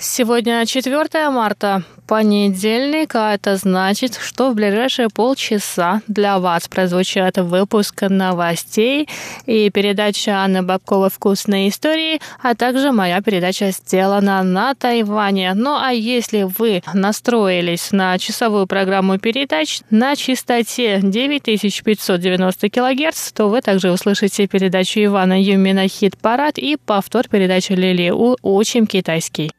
Сегодня 4 марта, понедельник, а это значит, что в ближайшие полчаса для вас прозвучат выпуск новостей и передача Анны Бабковой «Вкусные истории», а также моя передача «Сделана на Тайване». Ну а если вы настроились на часовую программу передач на частоте 9590 кГц, то вы также услышите передачу Ивана Юмина «Хит-парад» и повтор передачи Лили У «Учим китайский».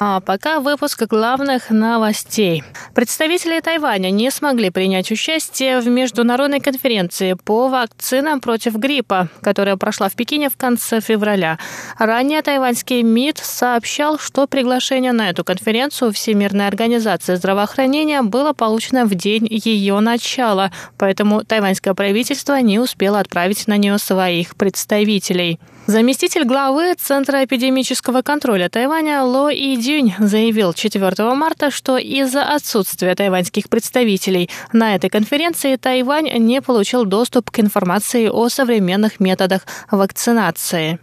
А пока выпуск главных новостей. Представители Тайваня не смогли принять участие в международной конференции по вакцинам против гриппа, которая прошла в Пекине в конце февраля. Ранее тайваньский МИД сообщал, что приглашение на эту конференцию Всемирной организации здравоохранения было получено в день ее начала, поэтому тайваньское правительство не успело отправить на нее своих представителей. Заместитель главы Центра эпидемического контроля Тайваня Ло И Дюнь заявил 4 марта, что из-за отсутствия тайваньских представителей на этой конференции Тайвань не получил доступ к информации о современных методах вакцинации.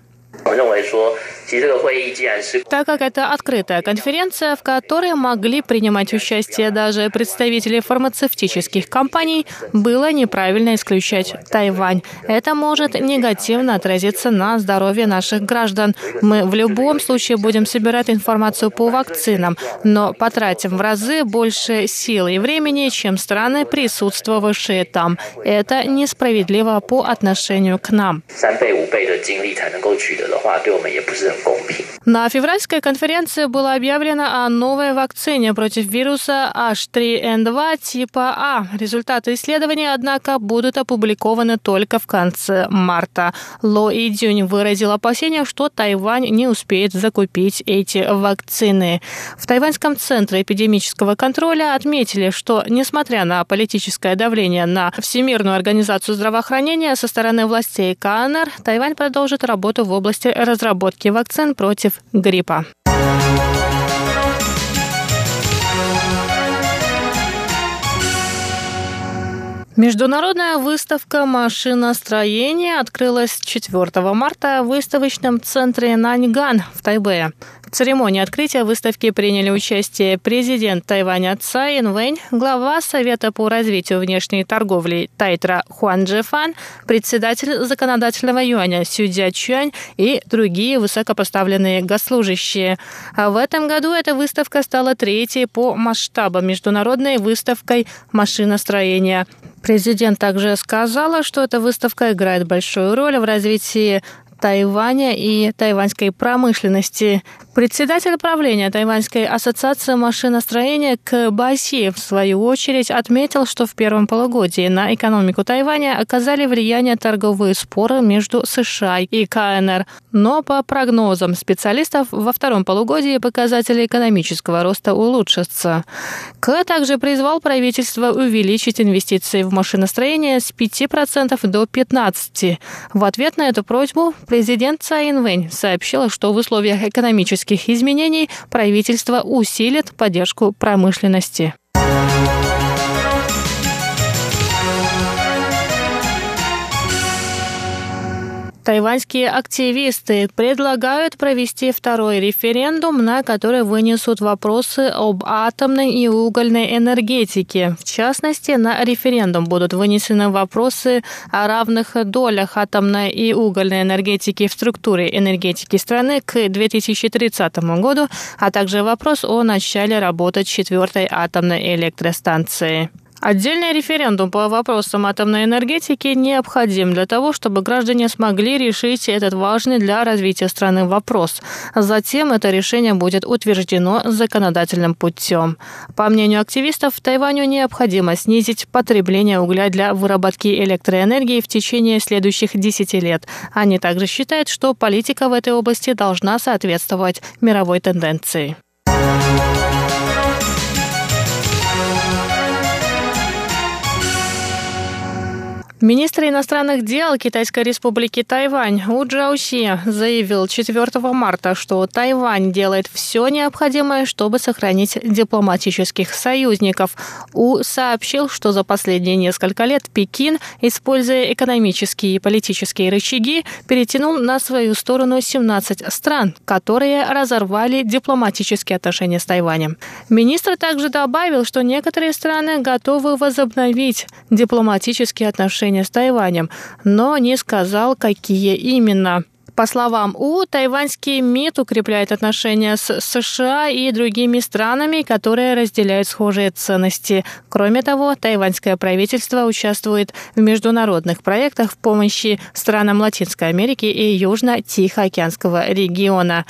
Так как это открытая конференция, в которой могли принимать участие даже представители фармацевтических компаний, было неправильно исключать Тайвань. Это может негативно отразиться на здоровье наших граждан. Мы в любом случае будем собирать информацию по вакцинам, но потратим в разы больше сил и времени, чем страны, присутствовавшие там. Это несправедливо по отношению к нам. На февральской конференции было объявлено о новой вакцине против вируса H3N2 типа А. Результаты исследования, однако, будут опубликованы только в конце марта. Ло Идюнь выразил опасения, что Тайвань не успеет закупить эти вакцины. В Тайваньском центре эпидемического контроля отметили, что, несмотря на политическое давление на Всемирную организацию здравоохранения со стороны властей КНР, Тайвань продолжит работу в области разработки вакцин против гриппа. Международная выставка машиностроения открылась 4 марта в выставочном центре Наньган в Тайбэе. В церемонии открытия выставки приняли участие президент Тайваня Цай Инвэнь, глава Совета по развитию внешней торговли Тайтра Хуан Джефан, председатель законодательного юаня Сюдзя Чуань и другие высокопоставленные госслужащие. А в этом году эта выставка стала третьей по масштабам международной выставкой машиностроения. Президент также сказала, что эта выставка играет большую роль в развитии Тайваня и тайваньской промышленности. Председатель правления Тайваньской ассоциации машиностроения КБАСИ, в свою очередь, отметил, что в первом полугодии на экономику Тайваня оказали влияние торговые споры между США и КНР. Но по прогнозам специалистов, во втором полугодии показатели экономического роста улучшатся. К также призвал правительство увеличить инвестиции в машиностроение с 5% до 15%. В ответ на эту просьбу президент Цай Инвэнь сообщила, что в условиях климатических изменений правительство усилит поддержку промышленности. Тайваньские активисты предлагают провести второй референдум, на который вынесут вопросы об атомной и угольной энергетике. В частности, на референдум будут вынесены вопросы о равных долях атомной и угольной энергетики в структуре энергетики страны к 2030 году, а также вопрос о начале работы четвертой атомной электростанции. Отдельный референдум по вопросам атомной энергетики необходим для того, чтобы граждане смогли решить этот важный для развития страны вопрос. Затем это решение будет утверждено законодательным путем. По мнению активистов, Тайваню необходимо снизить потребление угля для выработки электроэнергии в течение следующих 10 лет. Они также считают, что политика в этой области должна соответствовать мировой тенденции. Министр иностранных дел Китайской республики Тайвань У Джаоси заявил 4 марта, что Тайвань делает все необходимое, чтобы сохранить дипломатических союзников. У сообщил, что за последние несколько лет Пекин, используя экономические и политические рычаги, перетянул на свою сторону 17 стран, которые разорвали дипломатические отношения с Тайванем. Министр также добавил, что некоторые страны готовы возобновить дипломатические отношения отношения с Тайванем, но не сказал, какие именно. По словам У, тайваньский МИД укрепляет отношения с США и другими странами, которые разделяют схожие ценности. Кроме того, тайваньское правительство участвует в международных проектах в помощи странам Латинской Америки и Южно-Тихоокеанского региона.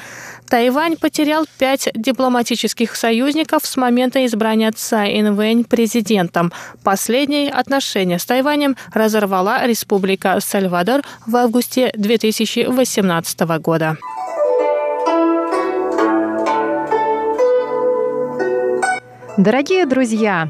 Тайвань потерял пять дипломатических союзников с момента избрания Цай Инвэнь президентом. Последние отношения с Тайванем разорвала Республика Сальвадор в августе 2018 года. Дорогие друзья,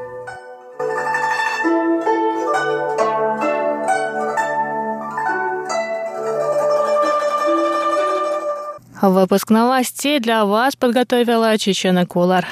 Выпуск новостей для вас подготовила Чечена Кулар.